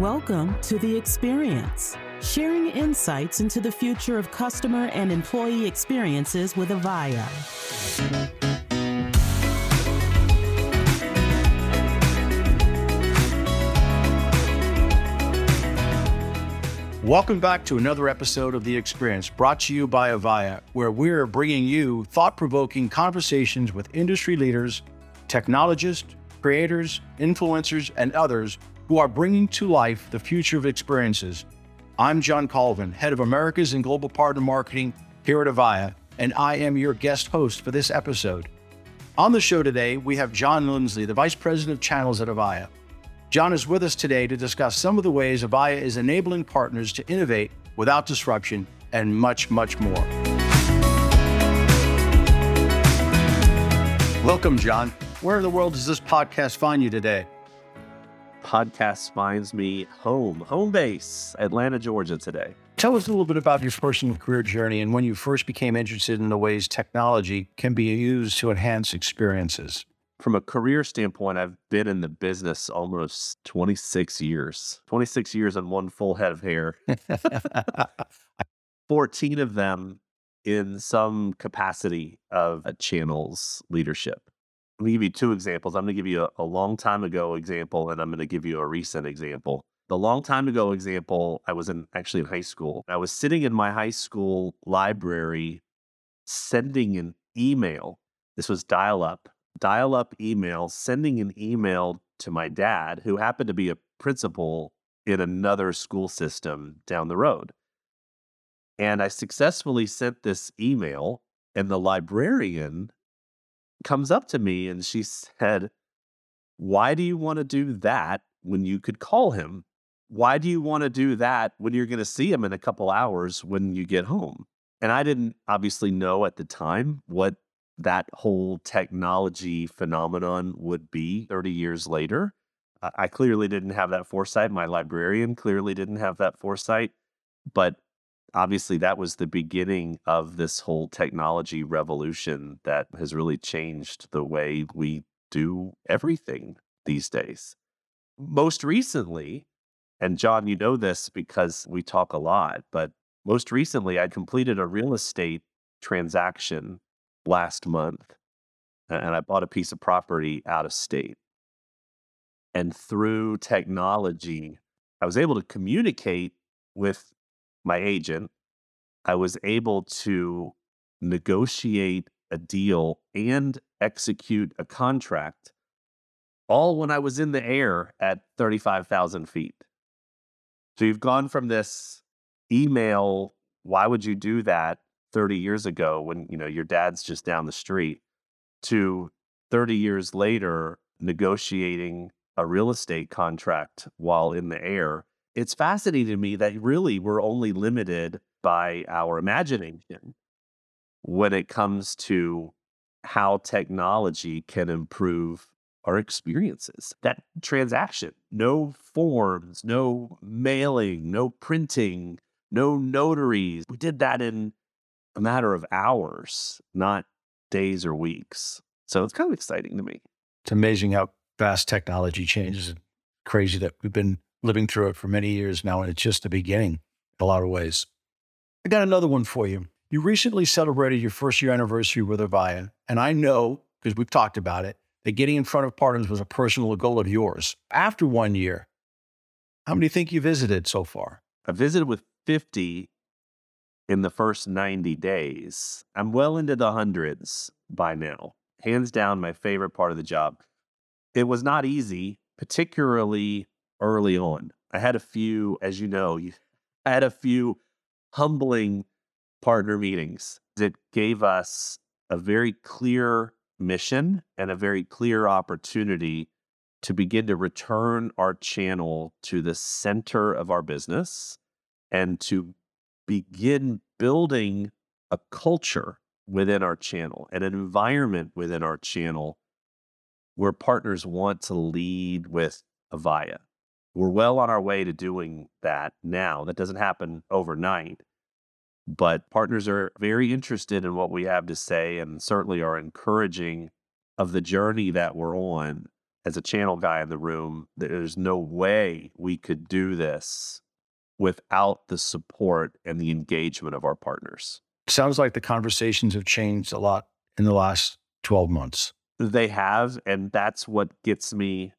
Welcome to The Experience, sharing insights into the future of customer and employee experiences with Avaya. Welcome back to another episode of The Experience brought to you by Avaya, where we're bringing you thought provoking conversations with industry leaders, technologists, creators, influencers, and others who are bringing to life the future of experiences. I'm John Colvin, head of Americas and Global Partner Marketing here at Avaya, and I am your guest host for this episode. On the show today, we have John Lindsley, the Vice President of Channels at Avaya. John is with us today to discuss some of the ways Avaya is enabling partners to innovate without disruption and much, much more. Welcome, John. Where in the world does this podcast find you today? Podcast finds me home, home base, Atlanta, Georgia today. Tell us a little bit about your personal career journey and when you first became interested in the ways technology can be used to enhance experiences. From a career standpoint, I've been in the business almost 26 years, 26 years and one full head of hair. 14 of them in some capacity of a channel's leadership. Let me give you two examples. I'm going to give you a, a long time ago example, and I'm going to give you a recent example. The long time ago example, I was in actually in high school. I was sitting in my high school library sending an email. This was dial up, dial up email, sending an email to my dad, who happened to be a principal in another school system down the road. And I successfully sent this email, and the librarian comes up to me and she said, Why do you want to do that when you could call him? Why do you want to do that when you're going to see him in a couple hours when you get home? And I didn't obviously know at the time what that whole technology phenomenon would be 30 years later. I clearly didn't have that foresight. My librarian clearly didn't have that foresight. But obviously that was the beginning of this whole technology revolution that has really changed the way we do everything these days. Most recently, and John, you know this because we talk a lot, but most recently I completed a real estate transaction last month and I bought a piece of property out of state. And through technology, I was able to communicate with my agent, I was able to negotiate a deal and execute a contract all when I was in the air at 35,000 feet. So you've gone from this email, why would you do that 30 years ago when, you know, your dad's just down the street to 30 years later negotiating a real estate contract while in the air it's fascinating to me that really we're only limited by our imagination when it comes to how technology can improve our experiences. That transaction, no forms, no mailing, no printing, no notaries. We did that in a matter of hours, not days or weeks. So it's kind of exciting to me. It's amazing how fast technology changes. Crazy that we've been living through it for many years now, and it's just the beginning in a lot of ways. I got another one for you. You recently celebrated your first year anniversary with Avaya, and I know, because we've talked about it, that getting in front of partners was a personal goal of yours. After one year, how many think you visited so far? I visited with 50 in the first 90 days. I'm well into the hundreds by now. Hands down, my favorite part of the job. It was not easy, particularly early on. I had a few, as you know, I had a few humbling partner meetings that gave us a very clear mission and a very clear opportunity to begin to return our channel to the center of our business and to begin building a culture within our channel, an environment within our channel where partners want to lead with Avaya. We're well on our way to doing that now. That doesn't happen overnight, but partners are very interested in what we have to say and certainly are encouraging of the journey that we're on as a channel guy in the room, there's no way we could do this without the support and the engagement of our partners. Sounds like the conversations have changed a lot in the last 12 months. They have. And that's what gets me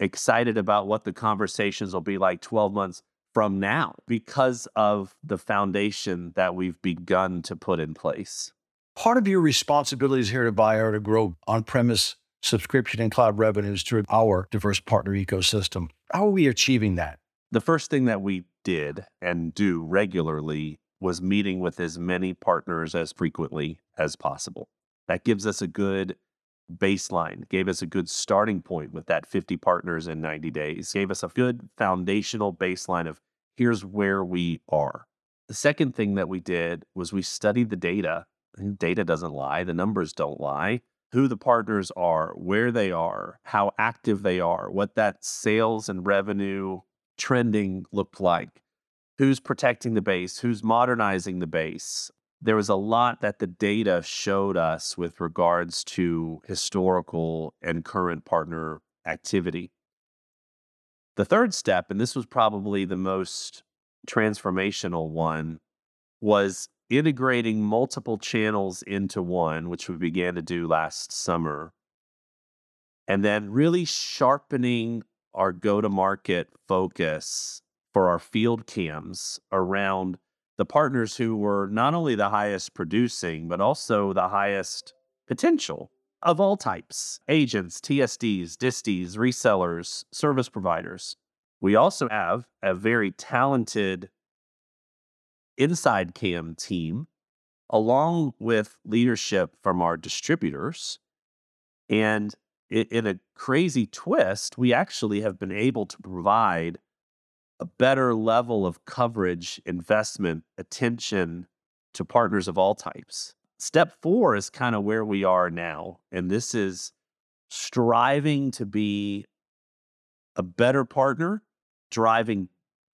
excited about what the conversations will be like 12 months from now because of the foundation that we've begun to put in place. Part of your responsibilities here at Avaya are to grow on premise subscription and cloud revenues through our diverse partner ecosystem. How are we achieving that? The first thing that we did and do regularly was meeting with as many partners as frequently as possible. That gives us a good baseline, gave us a good starting point with that 50 partners in 90 days, gave us a good foundational baseline of here's where we are. The second thing that we did was we studied the data. And data doesn't lie, the numbers don't lie. Who the partners are, where they are, how active they are, what that sales and revenue trending looked like, who's protecting the base, who's modernizing the base, there was a lot that the data showed us with regards to historical and current partner activity. The third step, and this was probably the most transformational one, was integrating multiple channels into one, which we began to do last summer, and then really sharpening our go to market focus for our field CAMs around the partners who were not only the highest producing, but also the highest potential of all types agents, TSDs, DISTs, resellers, service providers. We also have a very talented inside CAM team, along with leadership from our distributors. And in a crazy twist, we actually have been able to provide a better level of coverage, investment, attention to partners of all types. Step four is kind of where we are now. And this is striving to be a better partner, driving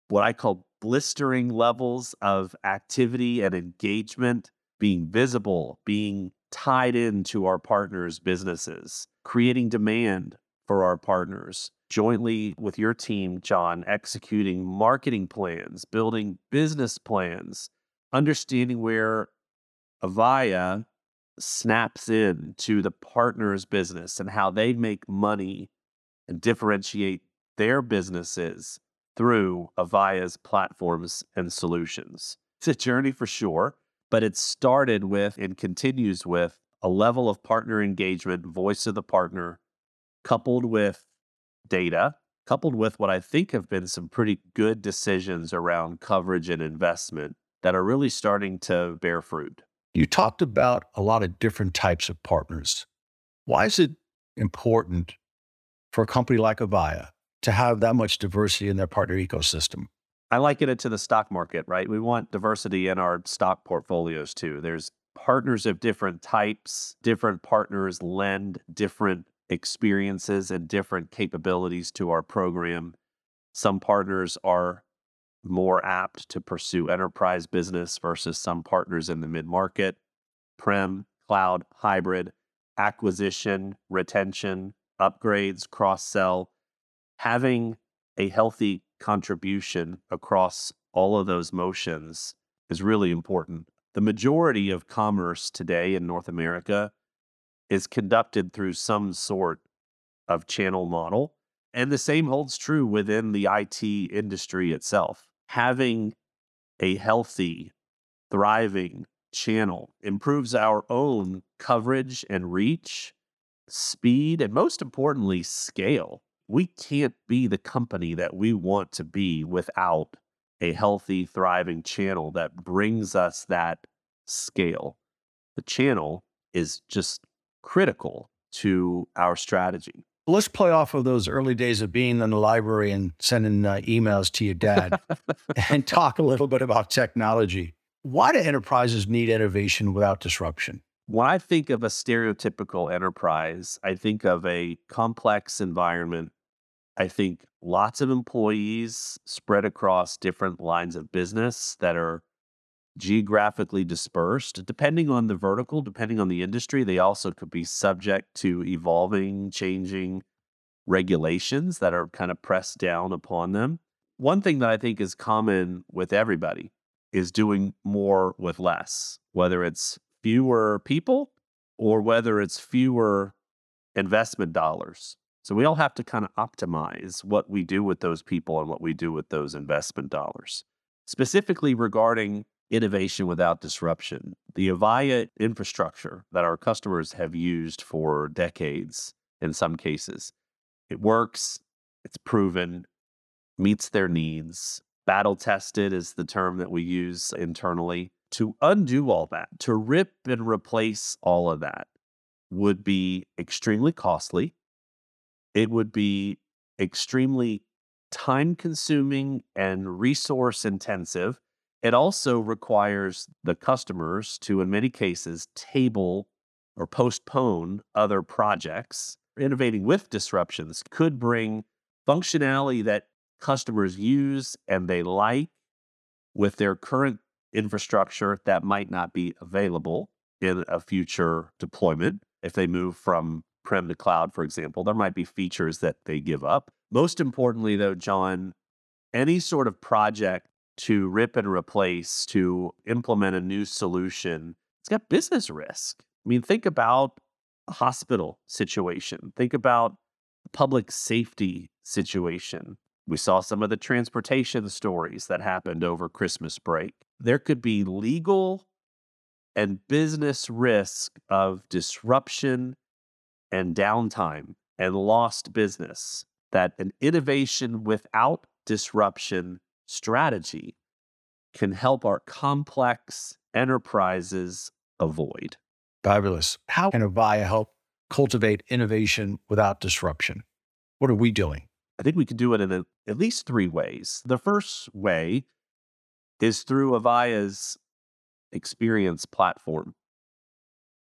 what I call blistering levels of activity and engagement, being visible, being tied into our partners' businesses, creating demand for our partners, jointly with your team, John, executing marketing plans, building business plans, understanding where Avaya snaps in to the partner's business and how they make money and differentiate their businesses through Avaya's platforms and solutions. It's a journey for sure, but it started with and continues with a level of partner engagement, voice of the partner, coupled with data, coupled with what I think have been some pretty good decisions around coverage and investment that are really starting to bear fruit. You talked about a lot of different types of partners. Why is it important for a company like Avaya to have that much diversity in their partner ecosystem? I liken it to the stock market, right? We want diversity in our stock portfolios too. There's partners of different types, different partners lend different experiences and different capabilities to our program. Some partners are more apt to pursue enterprise business versus some partners in the mid market, prem, cloud, hybrid, acquisition, retention, upgrades, cross sell. Having a healthy contribution across all of those motions is really important. The majority of commerce today in North America is conducted through some sort of channel model. And the same holds true within the IT industry itself. Having a healthy, thriving channel improves our own coverage and reach, speed, and most importantly, scale. We can't be the company that we want to be without a healthy, thriving channel that brings us that scale. The channel is just critical to our strategy. Let's play off of those early days of being in the library and sending uh, emails to your dad and talk a little bit about technology. Why do enterprises need innovation without disruption? When I think of a stereotypical enterprise, I think of a complex environment. I think lots of employees spread across different lines of business that are geographically dispersed. Depending on the vertical, depending on the industry, they also could be subject to evolving, changing regulations that are kind of pressed down upon them. One thing that I think is common with everybody is doing more with less, whether it's fewer people or whether it's fewer investment dollars. So we all have to kind of optimize what we do with those people and what we do with those investment dollars. Specifically regarding innovation without disruption, the Avaya infrastructure that our customers have used for decades in some cases, it works, it's proven, meets their needs. Battle tested is the term that we use internally. To undo all that, to rip and replace all of that, would be extremely costly. It would be extremely time consuming and resource intensive. It also requires the customers to, in many cases, table or postpone other projects. Innovating with disruptions could bring functionality that customers use and they like with their current infrastructure that might not be available in a future deployment if they move from prem to cloud, for example, there might be features that they give up. Most importantly, though, John, any sort of project to rip and replace, to implement a new solution, it's got business risk. I mean, think about a hospital situation, think about public safety situation. We saw some of the transportation stories that happened over Christmas break. There could be legal and business risk of disruption and downtime and lost business that an innovation without disruption strategy can help our complex enterprises avoid. Fabulous. How can Avaya help cultivate innovation without disruption? What are we doing? I think we can do it in a, at least three ways. The first way is through Avaya's experience platform.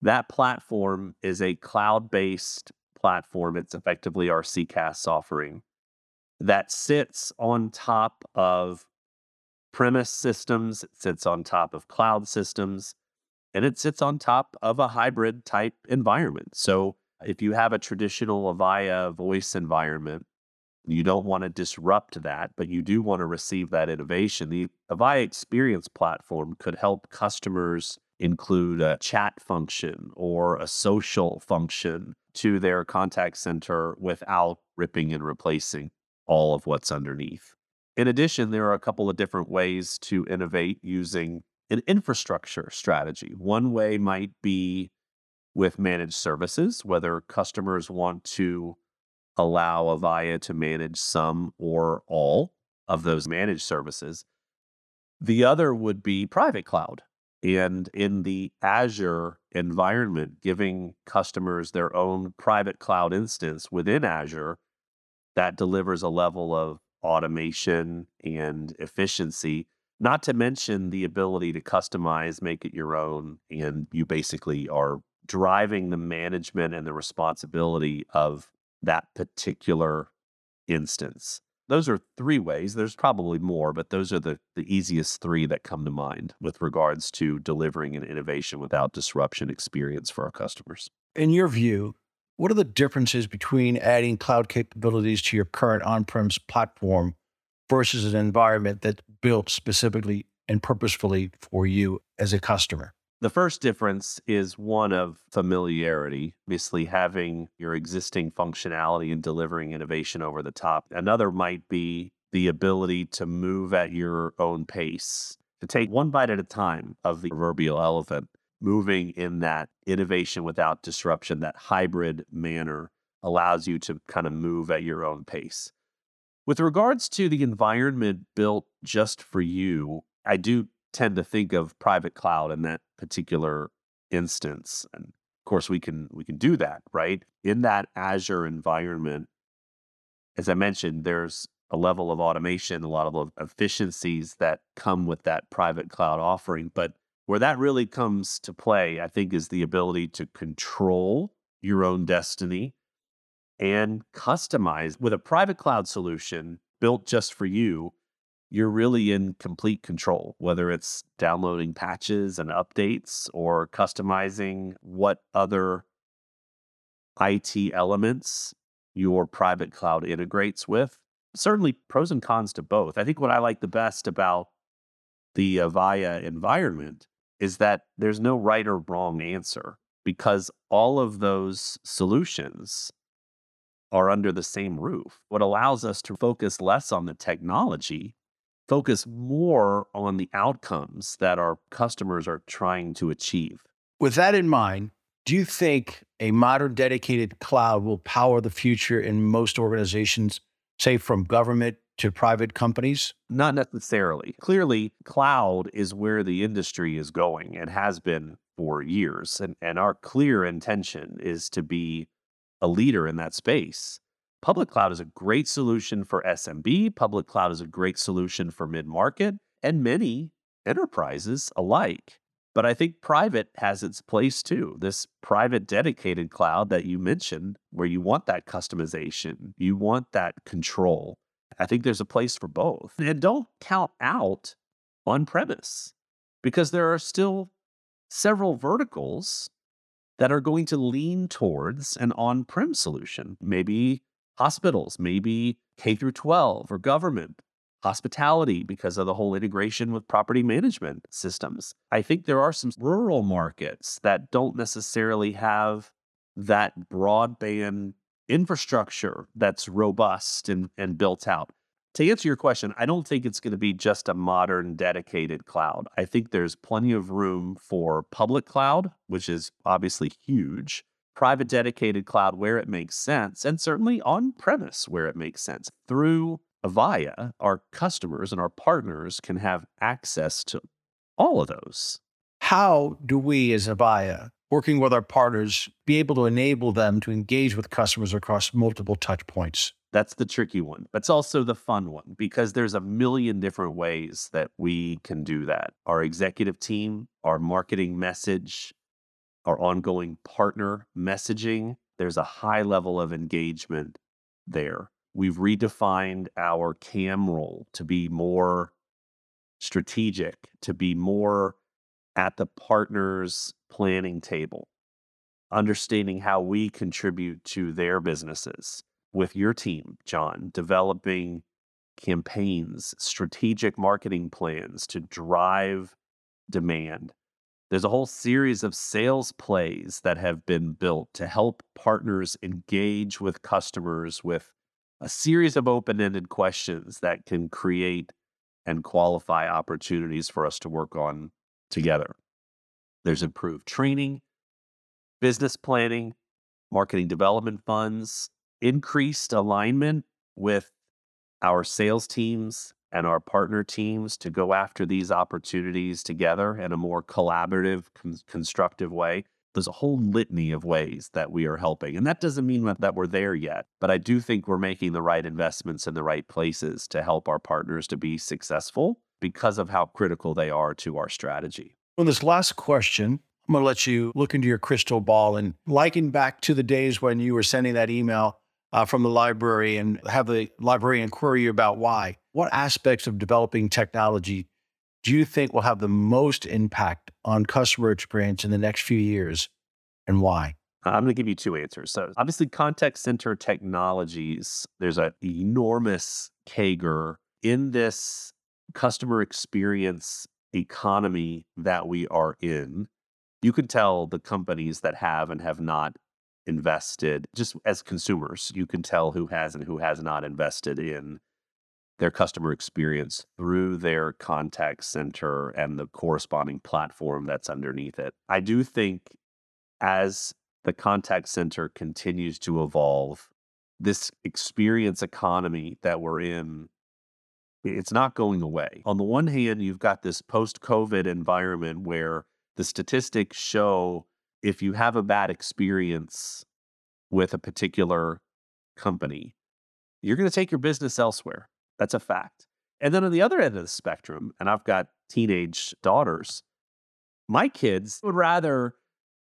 That platform is a cloud based platform. It's effectively our CCaaS offering that sits on top of premise systems, it sits on top of cloud systems, and it sits on top of a hybrid type environment. So if you have a traditional Avaya voice environment, you don't want to disrupt that, but you do want to receive that innovation. The Avaya Experience platform could help customers include a chat function or a social function to their contact center without ripping and replacing all of what's underneath. In addition, there are a couple of different ways to innovate using an infrastructure strategy. One way might be with managed services, whether customers want to allow Avaya to manage some or all of those managed services. The other would be private cloud. And in the Azure environment, giving customers their own private cloud instance within Azure that delivers a level of automation and efficiency, not to mention the ability to customize, make it your own. And you basically are driving the management and the responsibility of that particular instance. Those are three ways. There's probably more, but those are the, the easiest three that come to mind with regards to delivering an innovation without disruption experience for our customers. In your view, what are the differences between adding cloud capabilities to your current on premise platform versus an environment that's built specifically and purposefully for you as a customer? The first difference is one of familiarity, obviously having your existing functionality and delivering innovation over the top. Another might be the ability to move at your own pace, to take one bite at a time of the proverbial elephant, moving in that innovation without disruption, that hybrid manner allows you to kind of move at your own pace. With regards to the environment built just for you, I do tend to think of private cloud in that particular instance. And of course we can we can do that, right? In that Azure environment, as I mentioned, there's a level of automation, a lot of efficiencies that come with that private cloud offering. But where that really comes to play, I think, is the ability to control your own destiny and customize with a private cloud solution built just for you you're really in complete control, whether it's downloading patches and updates or customizing what other IT elements your private cloud integrates with. Certainly, pros and cons to both. I think what I like the best about the Avaya environment is that there's no right or wrong answer because all of those solutions are under the same roof. What allows us to focus less on the technology, focus more on the outcomes that our customers are trying to achieve. With that in mind, do you think a modern dedicated cloud will power the future in most organizations, say from government to private companies? Not necessarily. Clearly, cloud is where the industry is going and has been for years. And, and our clear intention is to be a leader in that space. Public cloud is a great solution for SMB, public cloud is a great solution for mid market and many enterprises alike. But I think private has its place too. This private dedicated cloud that you mentioned, where you want that customization, you want that control. I think there's a place for both. And don't count out on premise because there are still several verticals that are going to lean towards an on prem solution. Maybe hospitals, maybe K through 12 or government hospitality because of the whole integration with property management systems. I think there are some rural markets that don't necessarily have that broadband infrastructure that's robust and, and built out. To answer your question, I don't think it's going to be just a modern dedicated cloud. I think there's plenty of room for public cloud, which is obviously huge, private dedicated cloud where it makes sense, and certainly on premise where it makes sense through Avaya, our customers and our partners can have access to all of those. How do we, as Avaya, working with our partners, be able to enable them to engage with customers across multiple touch points? That's the tricky one, but it's also the fun one because there's a million different ways that we can do that. Our executive team, our marketing message, our ongoing partner messaging, there's a high level of engagement there. We've redefined our CAM role to be more strategic, to be more at the partner's planning table, understanding how we contribute to their businesses. With your team, John, developing campaigns, strategic marketing plans to drive demand. There's a whole series of sales plays that have been built to help partners engage with customers with a series of open ended questions that can create and qualify opportunities for us to work on together. There's improved training, business planning, marketing development funds, increased alignment with our sales teams and our partner teams to go after these opportunities together in a more collaborative, con- constructive way there's a whole litany of ways that we are helping. And that doesn't mean that we're there yet, but I do think we're making the right investments in the right places to help our partners to be successful because of how critical they are to our strategy. On this last question, I'm going to let you look into your crystal ball and liken back to the days when you were sending that email uh, from the library and have the librarian query you about why. What aspects of developing technology do you think will have the most impact on customer experience in the next few years and why? I'm going to give you two answers. So, obviously, contact center technologies, there's an enormous CAGR in this customer experience economy that we are in. You can tell the companies that have and have not invested, just as consumers, you can tell who has and who has not invested in their customer experience through their contact center and the corresponding platform that's underneath it. I do think as the contact center continues to evolve, this experience economy that we're in, it's not going away. On the one hand, you've got this post COVID environment where the statistics show if you have a bad experience with a particular company, you're going to take your business elsewhere. That's a fact. And then on the other end of the spectrum, and I've got teenage daughters, my kids would rather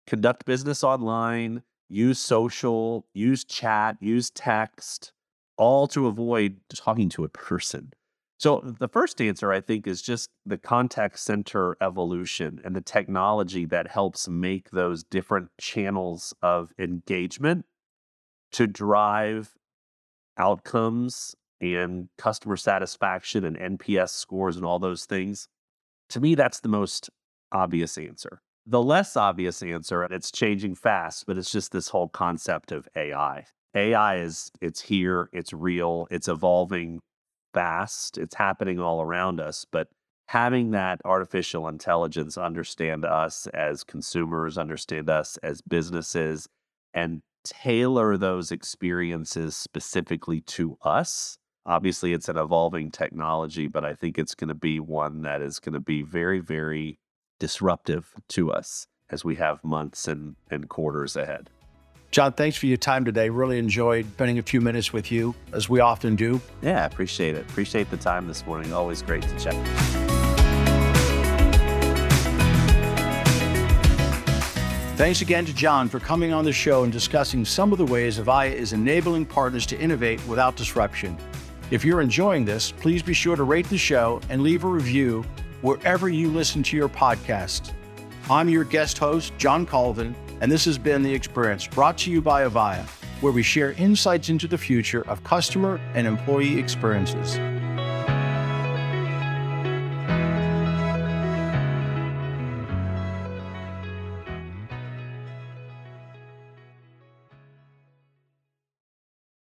conduct business online, use social, use chat, use text, all to avoid talking to a person. So the first answer, I think, is just the contact center evolution and the technology that helps make those different channels of engagement to drive outcomes and customer satisfaction and NPS scores and all those things, to me, that's the most obvious answer. The less obvious answer, and it's changing fast, but it's just this whole concept of AI. AI is it's here, it's real, it's evolving fast, it's happening all around us, but having that artificial intelligence understand us as consumers, understand us as businesses, and tailor those experiences specifically to us. Obviously, it's an evolving technology, but I think it's going to be one that is going to be very, very disruptive to us as we have months and, and quarters ahead. John, thanks for your time today. Really enjoyed spending a few minutes with you, as we often do. Yeah, I appreciate it. Appreciate the time this morning. Always great to chat. Thanks again to John for coming on the show and discussing some of the ways Avaya is enabling partners to innovate without disruption. If you're enjoying this, please be sure to rate the show and leave a review wherever you listen to your podcast. I'm your guest host, John Colvin, and this has been The Experience, brought to you by Avaya, where we share insights into the future of customer and employee experiences.